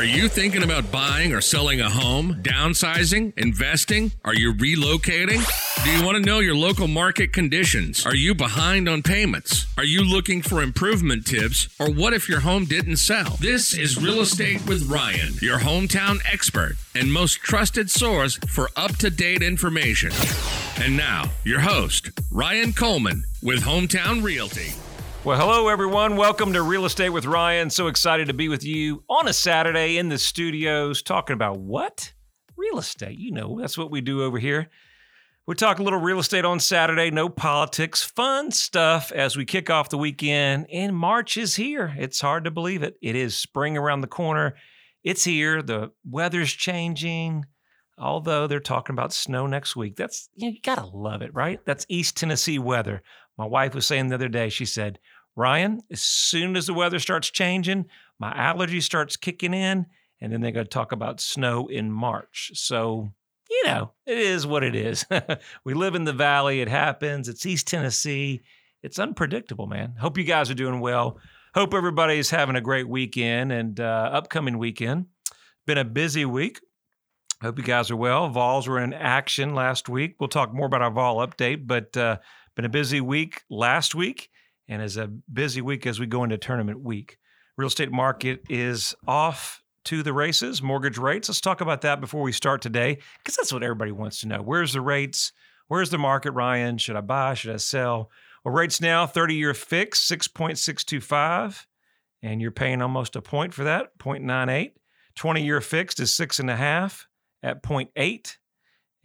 Are you thinking about buying or selling a home, downsizing, investing? Are you relocating? Do you want to know your local market conditions? Are you behind on payments? Are you looking for improvement tips? Or what if your home didn't sell? This is Real Estate with Ryan, your hometown expert and most trusted source for up to date information. And now, your host, Ryan Coleman with Hometown Realty. Well, hello, everyone. Welcome to Real Estate with Ryan. So excited to be with you on a Saturday in the studios talking about what? Real estate. You know, that's what we do over here. We talk a little real estate on Saturday, no politics, fun stuff as we kick off the weekend. And March is here. It's hard to believe it. It is spring around the corner. It's here. The weather's changing. Although they're talking about snow next week. That's, you, know, you gotta love it, right? That's East Tennessee weather. My wife was saying the other day, she said, Ryan, as soon as the weather starts changing, my allergy starts kicking in, and then they're going to talk about snow in March. So, you know, it is what it is. we live in the valley, it happens. It's East Tennessee. It's unpredictable, man. Hope you guys are doing well. Hope everybody's having a great weekend and uh, upcoming weekend. Been a busy week. Hope you guys are well. Vols were in action last week. We'll talk more about our Vol update, but uh, been a busy week last week and is a busy week as we go into tournament week. Real estate market is off to the races. Mortgage rates. Let's talk about that before we start today, because that's what everybody wants to know. Where's the rates? Where's the market, Ryan? Should I buy? Should I sell? Well, rates now 30 year fix, 6.625, and you're paying almost a point for that, 0.98. 20 year fixed is six and a half at 0.8.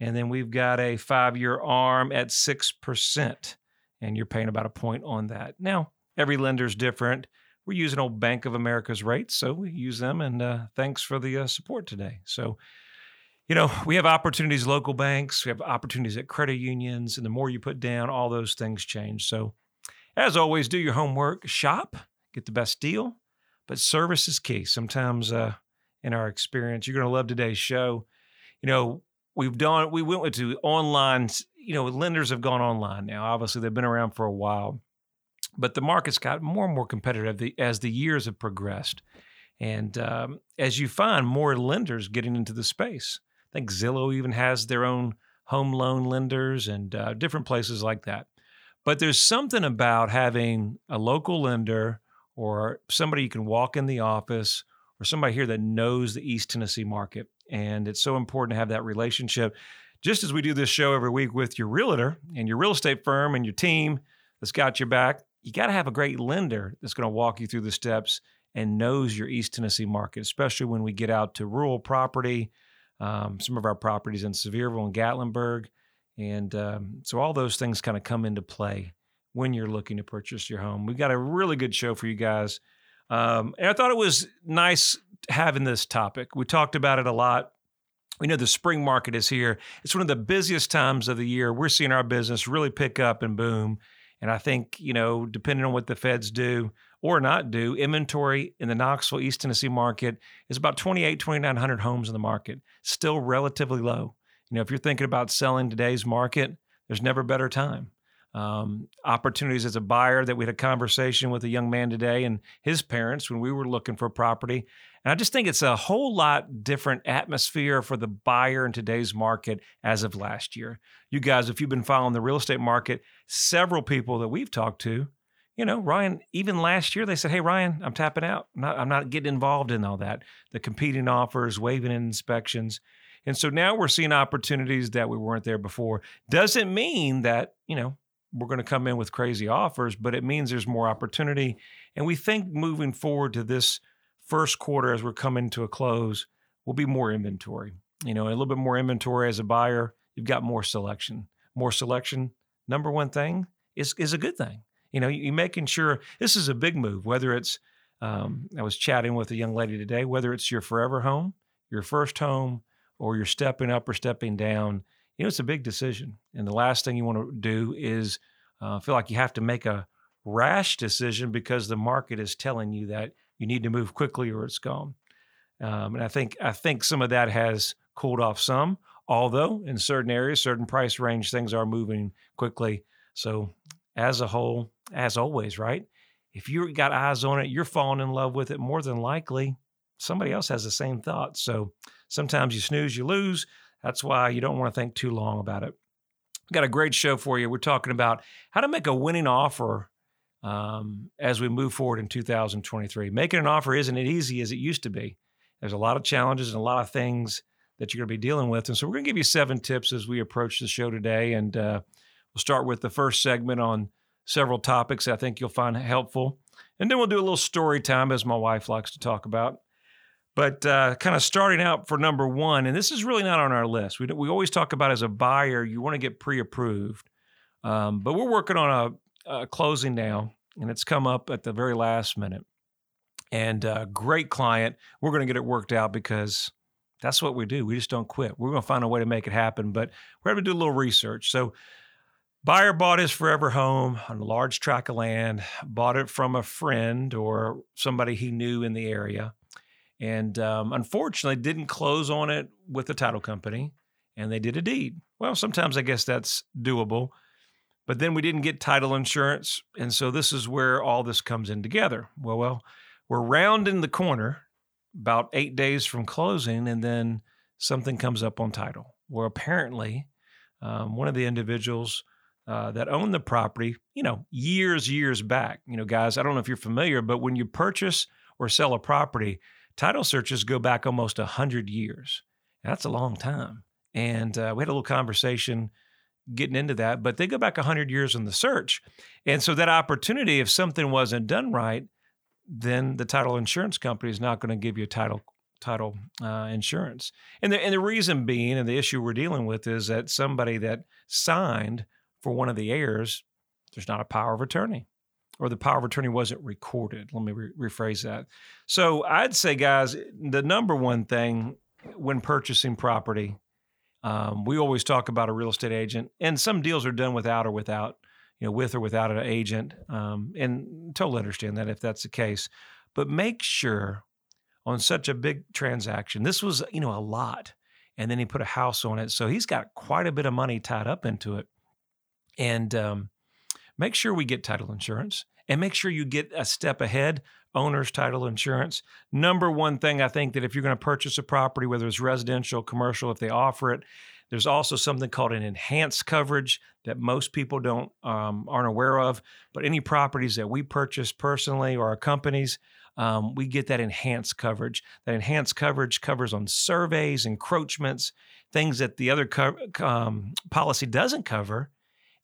And then we've got a five year ARM at 6% and you're paying about a point on that. Now, every lender's different. We're using old Bank of America's rates, so we use them. And uh, thanks for the uh, support today. So, you know, we have opportunities local banks, we have opportunities at credit unions, and the more you put down, all those things change. So, as always, do your homework, shop, get the best deal, but service is key. Sometimes, uh, in our experience, you're going to love today's show. You know, we've done we went to online you know lenders have gone online now obviously they've been around for a while but the market's got more and more competitive as the years have progressed. And um, as you find more lenders getting into the space i think zillow even has their own home loan lenders and uh, different places like that. But there's something about having a local lender or somebody you can walk in the office or somebody here that knows the east tennessee market and it's so important to have that relationship. Just as we do this show every week with your realtor and your real estate firm and your team that's got your back, you got to have a great lender that's going to walk you through the steps and knows your East Tennessee market, especially when we get out to rural property, um, some of our properties in Sevierville and Gatlinburg. And um, so all those things kind of come into play when you're looking to purchase your home. We've got a really good show for you guys. Um, and I thought it was nice having this topic. We talked about it a lot. We know the spring market is here. It's one of the busiest times of the year. We're seeing our business really pick up and boom. And I think, you know, depending on what the feds do or not do, inventory in the Knoxville, East Tennessee market is about 28, 2,900 homes in the market, still relatively low. You know, if you're thinking about selling today's market, there's never better time um, opportunities as a buyer that we had a conversation with a young man today and his parents when we were looking for property. And I just think it's a whole lot different atmosphere for the buyer in today's market as of last year. You guys, if you've been following the real estate market, several people that we've talked to, you know, Ryan, even last year they said, Hey, Ryan, I'm tapping out. I'm not, I'm not getting involved in all that. The competing offers, waiving inspections. And so now we're seeing opportunities that we weren't there before. Doesn't mean that, you know, we're going to come in with crazy offers, but it means there's more opportunity. And we think moving forward to this first quarter as we're coming to a close will be more inventory. You know, a little bit more inventory as a buyer, you've got more selection. More selection, number one thing, is is a good thing. You know, you're making sure this is a big move, whether it's um, I was chatting with a young lady today, whether it's your forever home, your first home, or you're stepping up or stepping down, you know, it's a big decision. And the last thing you want to do is uh, feel like you have to make a rash decision because the market is telling you that you need to move quickly or it's gone. Um, and I think I think some of that has cooled off some, although in certain areas, certain price range, things are moving quickly. So as a whole, as always, right? If you got eyes on it, you're falling in love with it more than likely. somebody else has the same thought. So sometimes you snooze, you lose. That's why you don't want to think too long about it. We've got a great show for you. We're talking about how to make a winning offer um, as we move forward in 2023. Making an offer isn't as easy as it used to be. There's a lot of challenges and a lot of things that you're going to be dealing with. And so we're going to give you seven tips as we approach the show today. And uh, we'll start with the first segment on several topics I think you'll find helpful. And then we'll do a little story time, as my wife likes to talk about. But uh, kind of starting out for number one, and this is really not on our list. We, we always talk about as a buyer, you want to get pre approved. Um, but we're working on a, a, closing now, and it's come up at the very last minute. And uh, great client. We're going to get it worked out because that's what we do. We just don't quit. We're going to find a way to make it happen, but we're going to do a little research. So, buyer bought his forever home on a large tract of land, bought it from a friend or somebody he knew in the area and um, unfortunately didn't close on it with the title company and they did a deed. Well sometimes i guess that's doable but then we didn't get title insurance and so this is where all this comes in together. Well well we're rounding the corner about eight days from closing and then something comes up on title. Where apparently um, one of the individuals uh, that owned the property you know years years back you know guys i don't know if you're familiar but when you purchase or sell a property title searches go back almost 100 years. That's a long time. And uh, we had a little conversation getting into that, but they go back 100 years in the search. And so that opportunity, if something wasn't done right, then the title insurance company is not going to give you title title uh, insurance. And the, and the reason being, and the issue we're dealing with is that somebody that signed for one of the heirs, there's not a power of attorney or the power of attorney wasn't recorded. Let me re- rephrase that. So I'd say, guys, the number one thing when purchasing property, um, we always talk about a real estate agent, and some deals are done without or without, you know, with or without an agent, um, and totally understand that if that's the case. But make sure on such a big transaction, this was, you know, a lot, and then he put a house on it, so he's got quite a bit of money tied up into it, and um, make sure we get title insurance and make sure you get a step ahead owner's title insurance. Number one thing I think that if you're going to purchase a property, whether it's residential, commercial, if they offer it, there's also something called an enhanced coverage that most people don't um, aren't aware of. But any properties that we purchase personally or our companies, um, we get that enhanced coverage. That enhanced coverage covers on surveys, encroachments, things that the other co- um, policy doesn't cover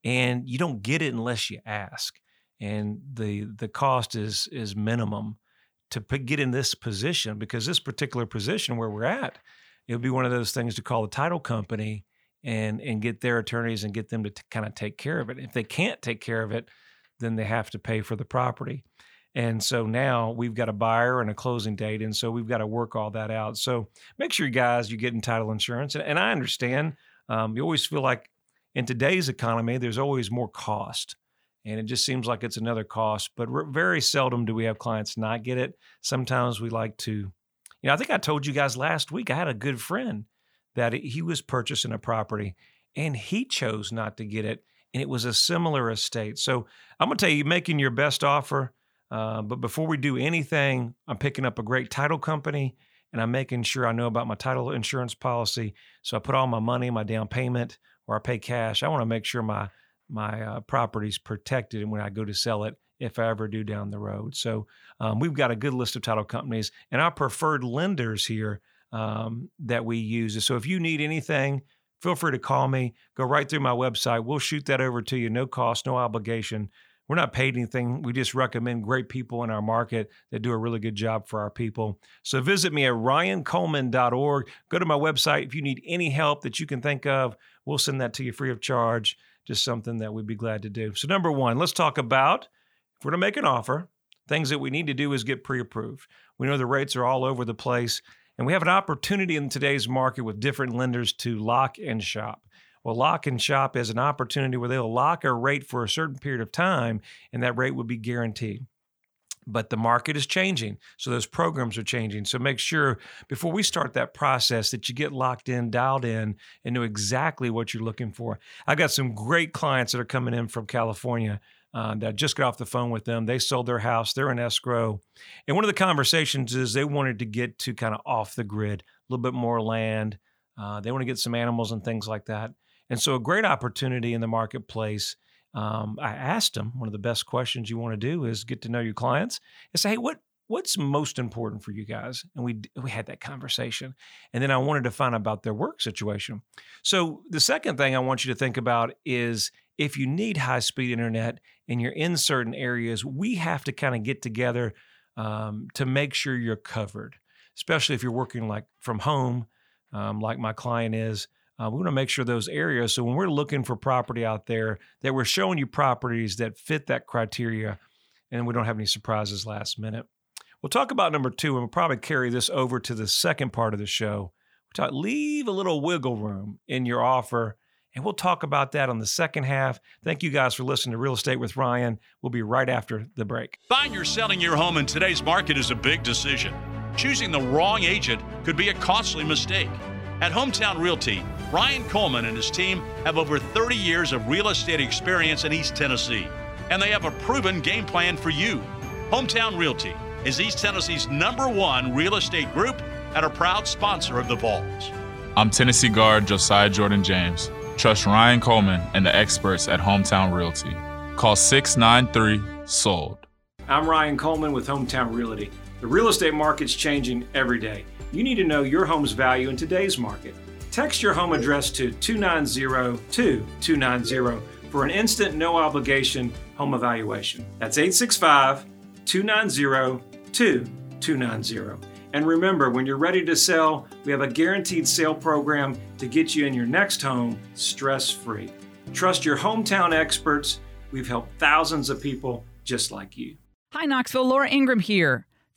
and you don't get it unless you ask and the the cost is is minimum to get in this position because this particular position where we're at it would be one of those things to call the title company and and get their attorneys and get them to t- kind of take care of it. If they can't take care of it then they have to pay for the property. And so now we've got a buyer and a closing date and so we've got to work all that out. So make sure you guys you get in title insurance and, and i understand um, you always feel like in today's economy, there's always more cost. And it just seems like it's another cost, but very seldom do we have clients not get it. Sometimes we like to, you know, I think I told you guys last week, I had a good friend that he was purchasing a property and he chose not to get it. And it was a similar estate. So I'm going to tell you, making your best offer. Uh, but before we do anything, I'm picking up a great title company and I'm making sure I know about my title insurance policy. So I put all my money, my down payment, or I pay cash, I want to make sure my my uh, property's protected and when I go to sell it if I ever do down the road. So um, we've got a good list of title companies and our preferred lenders here um, that we use. So if you need anything, feel free to call me. Go right through my website. We'll shoot that over to you, no cost, no obligation. We're not paid anything. We just recommend great people in our market that do a really good job for our people. So visit me at ryancoleman.org. Go to my website if you need any help that you can think of we'll send that to you free of charge. Just something that we'd be glad to do. So, number one, let's talk about if we're to make an offer, things that we need to do is get pre approved. We know the rates are all over the place, and we have an opportunity in today's market with different lenders to lock and shop. Well, lock and shop is an opportunity where they'll lock a rate for a certain period of time, and that rate would be guaranteed but the market is changing. So those programs are changing. So make sure before we start that process that you get locked in, dialed in, and know exactly what you're looking for. I've got some great clients that are coming in from California Uh, I just got off the phone with them. They sold their house. They're in escrow. And one of the conversations is they wanted to get to kind of off the grid, a little bit more land. Uh, they want to get some animals and things like that. And so, a great opportunity in the marketplace. Um, I asked them one of the best questions you want to do is get to know your clients and say, hey, what what's most important for you guys? And we we had that conversation. And then I wanted to find out about their work situation. So the second thing I want you to think about is if you need high speed internet and you're in certain areas, we have to kind of get together um, to make sure you're covered, especially if you're working like from home, um, like my client is. Uh, we want to make sure those areas. So when we're looking for property out there, that we're showing you properties that fit that criteria, and we don't have any surprises last minute. We'll talk about number two, and we'll probably carry this over to the second part of the show. We'll talk, leave a little wiggle room in your offer and we'll talk about that on the second half. Thank you guys for listening to Real Estate with Ryan. We'll be right after the break. Buying or selling your home in today's market is a big decision. Choosing the wrong agent could be a costly mistake. At Hometown Realty, Ryan Coleman and his team have over 30 years of real estate experience in East Tennessee, and they have a proven game plan for you. Hometown Realty is East Tennessee's number one real estate group and a proud sponsor of the Vols. I'm Tennessee guard Josiah Jordan James. Trust Ryan Coleman and the experts at Hometown Realty. Call 693 SOLD. I'm Ryan Coleman with Hometown Realty. The real estate market's changing every day. You need to know your home's value in today's market. Text your home address to 290 2290 for an instant, no obligation home evaluation. That's 865 290 2290. And remember, when you're ready to sell, we have a guaranteed sale program to get you in your next home stress free. Trust your hometown experts. We've helped thousands of people just like you. Hi, Knoxville. Laura Ingraham here.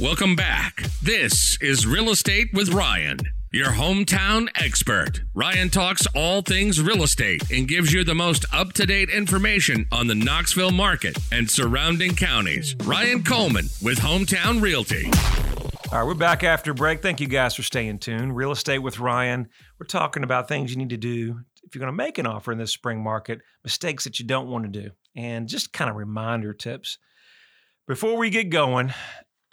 Welcome back. This is Real Estate with Ryan, your hometown expert. Ryan talks all things real estate and gives you the most up to date information on the Knoxville market and surrounding counties. Ryan Coleman with Hometown Realty. All right, we're back after break. Thank you guys for staying tuned. Real Estate with Ryan. We're talking about things you need to do if you're going to make an offer in this spring market, mistakes that you don't want to do, and just kind of reminder tips. Before we get going,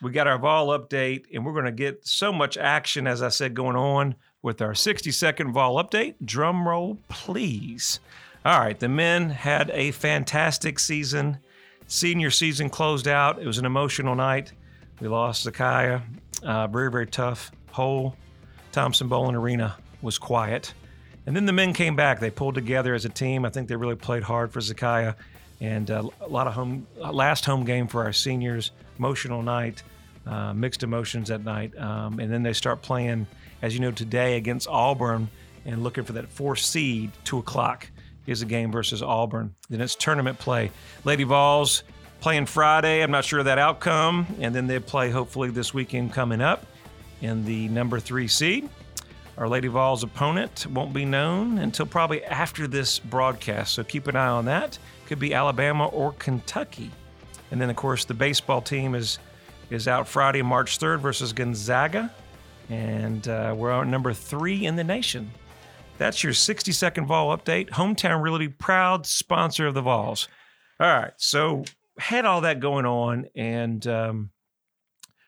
we got our vol update, and we're going to get so much action, as I said, going on with our 60 second vol update. Drum roll, please. All right, the men had a fantastic season. Senior season closed out. It was an emotional night. We lost Zakai. Uh, very, very tough. Whole Thompson-Boling Arena was quiet. And then the men came back. They pulled together as a team. I think they really played hard for Zakai. And uh, a lot of home, last home game for our seniors. Emotional night uh, mixed emotions at night. Um, and then they start playing, as you know, today against Auburn and looking for that four seed, 2 o'clock is a game versus Auburn. Then it's tournament play. Lady Vols playing Friday. I'm not sure of that outcome. And then they play hopefully this weekend coming up in the number three seed. Our Lady Vols opponent won't be known until probably after this broadcast. So keep an eye on that. Could be Alabama or Kentucky. And then, of course, the baseball team is is out Friday, March 3rd versus Gonzaga. And uh, we're on number three in the nation. That's your 60 second Vol update. Hometown Realty, proud sponsor of the Vols. All right, so had all that going on, and um,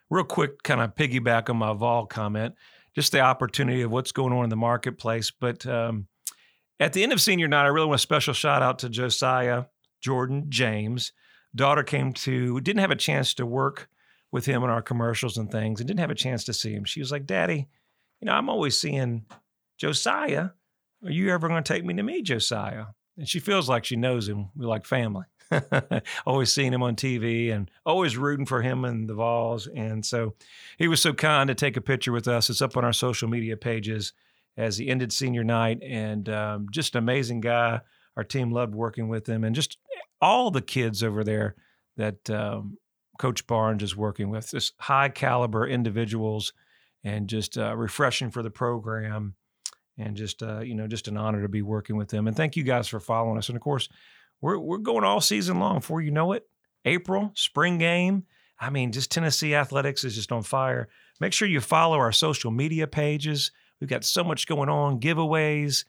real quick, kind of piggyback on my Vol comment, just the opportunity of what's going on in the marketplace. But um, at the end of senior night, I really want a special shout out to Josiah Jordan James. Daughter came to, didn't have a chance to work with him in our commercials and things, and didn't have a chance to see him. She was like, Daddy, you know, I'm always seeing Josiah. Are you ever going to take me to meet Josiah? And she feels like she knows him. We're like family. always seeing him on TV and always rooting for him and the Vols. And so he was so kind to take a picture with us. It's up on our social media pages as he ended senior night and um, just an amazing guy. Our team loved working with him and just all the kids over there that um, Coach Barnes is working with, just high caliber individuals and just uh, refreshing for the program and just uh, you know just an honor to be working with them and thank you guys for following us and of course we're we're going all season long before you know it. April, spring game. I mean, just Tennessee athletics is just on fire. Make sure you follow our social media pages. We've got so much going on, giveaways,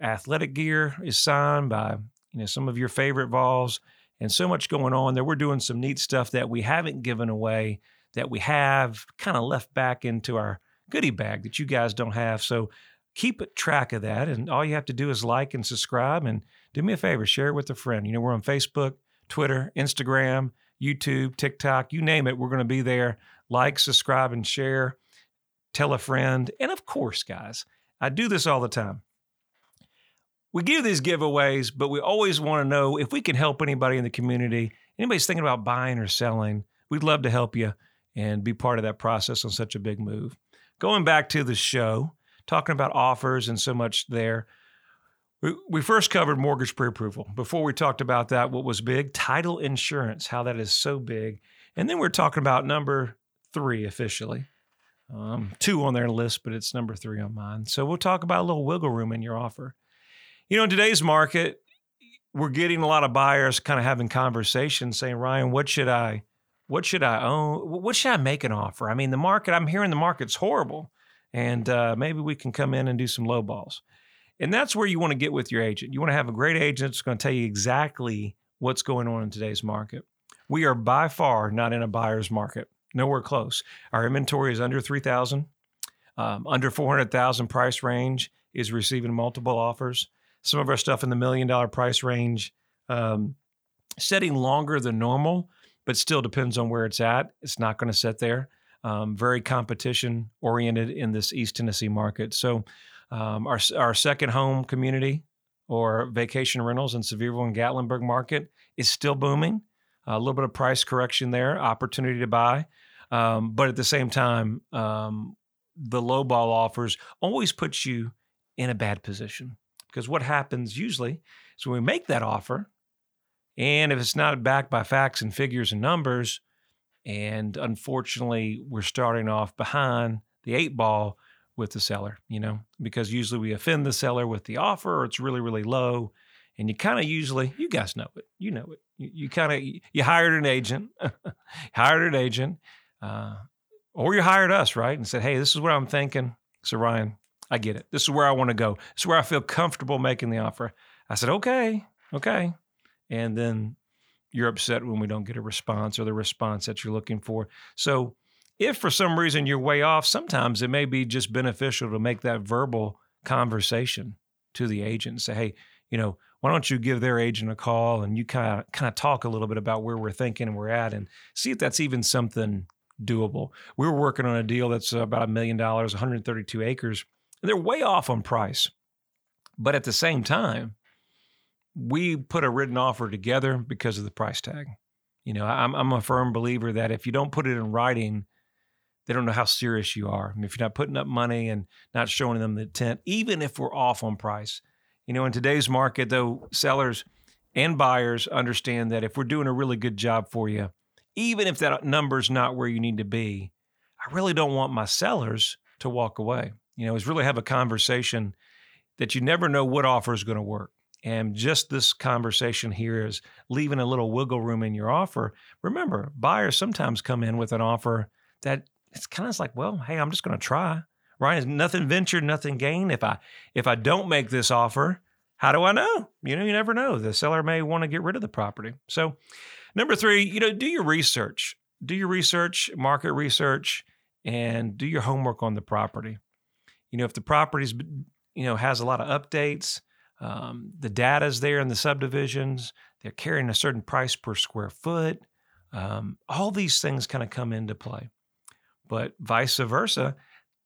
athletic gear is signed by you know some of your favorite Vols, and so much going on there. We're doing some neat stuff that we haven't given away, that we have kind of left back into our goodie bag that you guys don't have. So keep track of that, and all you have to do is like and subscribe and do me a favor, share it with a friend. You know, we're on Facebook, Twitter, Instagram, YouTube, TikTok, you name it, we're going to be there. Like, subscribe, and share. Tell a friend. And of course, guys, I do this all the time. We give these giveaways, but we always want to know if we can help anybody in the community. Anybody's thinking about buying or selling, we'd love to help you and be part of that process on such a big move. Going back to the show, talking about offers and so much there. We, first covered mortgage pre approval. Before we talked about that, what was big? Title insurance, how that is so big. And then we're talking about number three officially. Um, two on their list, but it's number three on mine. So we'll talk about a little wiggle room in your offer. You know, in today's market, we're getting a lot of buyers kind of having conversations saying, Ryan, what should I, what should I own? What should I make an offer? I mean, the market, I'm hearing the market's horrible, and uh, maybe we can come in and do some low balls. And that's where you want to get with your agent. You want to have a great agent that's going to tell you exactly what's going on in today's market. We are by far not in a buyer's market, nowhere close. Our inventory is under 3,000, um, under 400,000 price range is receiving multiple offers. Some of our stuff in the million dollar price range, um, setting longer than normal, but still depends on where it's at. It's not going to sit there. Um, very competition oriented in this East Tennessee market. So um, our, our second home community or vacation rentals in Sevierville and Gatlinburg market is still booming. A little bit of price correction there, opportunity to buy. Um, but at the same time, um, the low ball offers always puts you in a bad position because what happens usually is when we make that offer, and if it's not backed by facts and figures and numbers, and unfortunately we're starting off behind the eight ball, with the seller, you know, because usually we offend the seller with the offer or it's really, really low. And you kind of usually, you guys know it, you know it. You, you kind of, you hired an agent, hired an agent, uh, or you hired us, right? And said, hey, this is what I'm thinking. So, Ryan, I get it. This is where I want to go. This is where I feel comfortable making the offer. I said, okay, okay. And then you're upset when we don't get a response or the response that you're looking for. So, if for some reason you're way off, sometimes it may be just beneficial to make that verbal conversation to the agent and say, hey, you know, why don't you give their agent a call and you kind of kind of talk a little bit about where we're thinking and we're at and see if that's even something doable. We were working on a deal that's about a million dollars, 132 acres, and they're way off on price. But at the same time, we put a written offer together because of the price tag. You know, I'm, I'm a firm believer that if you don't put it in writing, they don't know how serious you are. I mean, if you're not putting up money and not showing them the intent, even if we're off on price. You know, in today's market, though, sellers and buyers understand that if we're doing a really good job for you, even if that number's not where you need to be, I really don't want my sellers to walk away. You know, is really have a conversation that you never know what offer is going to work. And just this conversation here is leaving a little wiggle room in your offer. Remember, buyers sometimes come in with an offer that it's kind of like, well, hey, I'm just going to try. Right? Nothing ventured, nothing gained. If I if I don't make this offer, how do I know? You know, you never know. The seller may want to get rid of the property. So, number three, you know, do your research. do your research, market research, and do your homework on the property. You know, if the property's you know has a lot of updates, um, the data's there in the subdivisions, they're carrying a certain price per square foot. Um, all these things kind of come into play. But vice versa,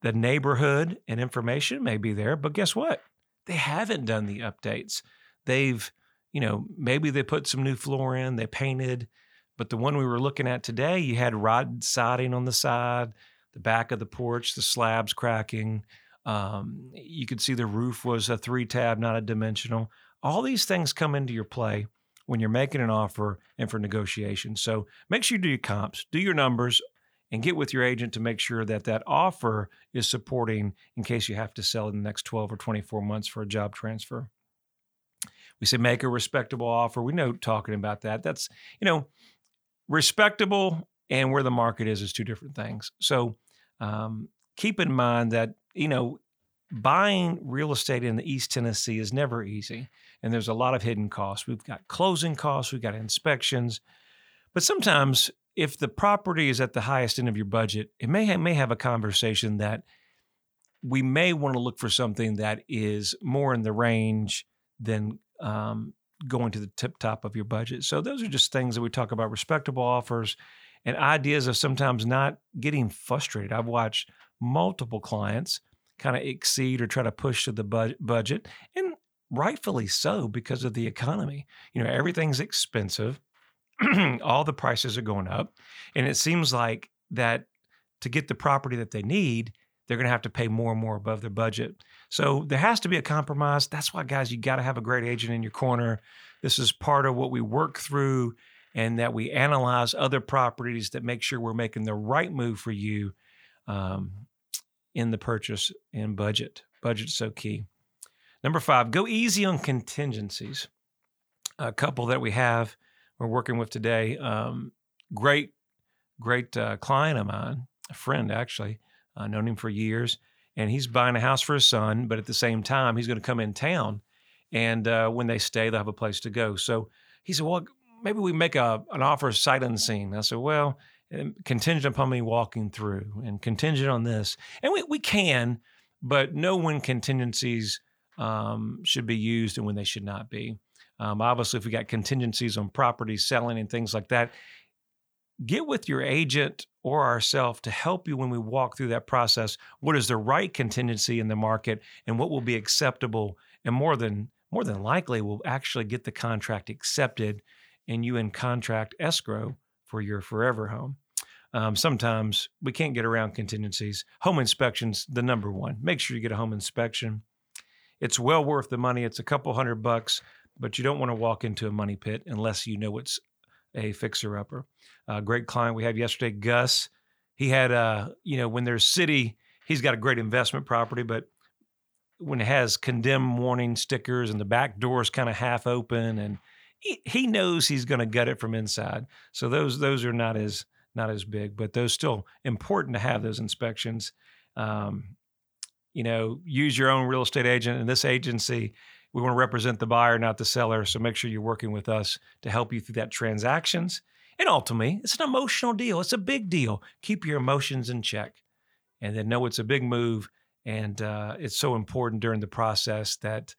the neighborhood and information may be there, but guess what? They haven't done the updates. They've, you know, maybe they put some new floor in, they painted, but the one we were looking at today, you had rod siding on the side, the back of the porch, the slabs cracking. Um, you could see the roof was a three tab, not a dimensional. All these things come into your play when you're making an offer and for negotiation. So make sure you do your comps, do your numbers, and get with your agent to make sure that that offer is supporting in case you have to sell in the next 12 or 24 months for a job transfer. We say make a respectable offer. We know talking about that. That's, you know, respectable and where the market is is two different things. So um, keep in mind that, you know, buying real estate in the East Tennessee is never easy. And there's a lot of hidden costs. We've got closing costs, we've got inspections. But sometimes if the property is at the highest end of your budget, it may have, may have a conversation that we may want to look for something that is more in the range than um, going to the tip top of your budget. So those are just things that we talk about respectable offers and ideas of sometimes not getting frustrated. I've watched multiple clients kind of exceed or try to push to the bu- budget and rightfully so because of the economy. You know, everything's expensive. all the prices are going up. And it seems like that to get the property that they need, they're going to have to pay more and more above their budget. So there has to be a compromise. That's why, guys, you got to have a great agent in your corner. This is part of what we work through and that we analyze other properties that make sure we're making the right move for you um, in the purchase and budget. Budget's so key. Number five, go easy on contingencies. A couple that we have we're working with today. Um, great, great uh, client of mine, a friend actually, uh, known him for years, and he's buying a house for his son. But at the same time, he's going to come in town, and uh, when they stay, they'll have a place to go. So he said, "Well, maybe we make a an offer sight unseen." I said, "Well." Um, contingent upon me walking through and contingent on this and we, we can but know when contingencies um, should be used and when they should not be um, obviously, if we got contingencies on property selling and things like that, get with your agent or ourselves to help you when we walk through that process. What is the right contingency in the market, and what will be acceptable, and more than more than likely will actually get the contract accepted, and you in contract escrow for your forever home. Um, sometimes we can't get around contingencies. Home inspections, the number one. Make sure you get a home inspection. It's well worth the money. It's a couple hundred bucks but you don't want to walk into a money pit unless you know it's a fixer upper. A great client we had yesterday, Gus. He had, uh, you know, when there's city, he's got a great investment property, but when it has condemn warning stickers and the back door is kind of half open, and he, he knows he's going to gut it from inside. So those those are not as not as big, but those still important to have those inspections. Um, you know, use your own real estate agent, and this agency we want to represent the buyer, not the seller. So make sure you're working with us to help you through that transactions. And ultimately, it's an emotional deal. It's a big deal. Keep your emotions in check and then know it's a big move. And uh, it's so important during the process that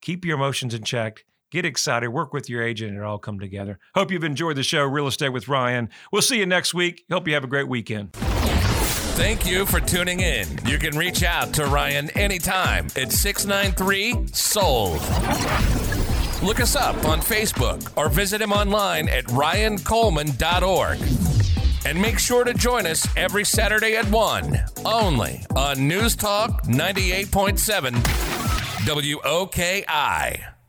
keep your emotions in check. Get excited, work with your agent, and it all come together. Hope you've enjoyed the show, Real Estate with Ryan. We'll see you next week. Hope you have a great weekend. Thank you for tuning in. You can reach out to Ryan anytime at 693 Sold. Look us up on Facebook or visit him online at ryancoleman.org. And make sure to join us every Saturday at 1, only on News Talk 98.7 WOKI.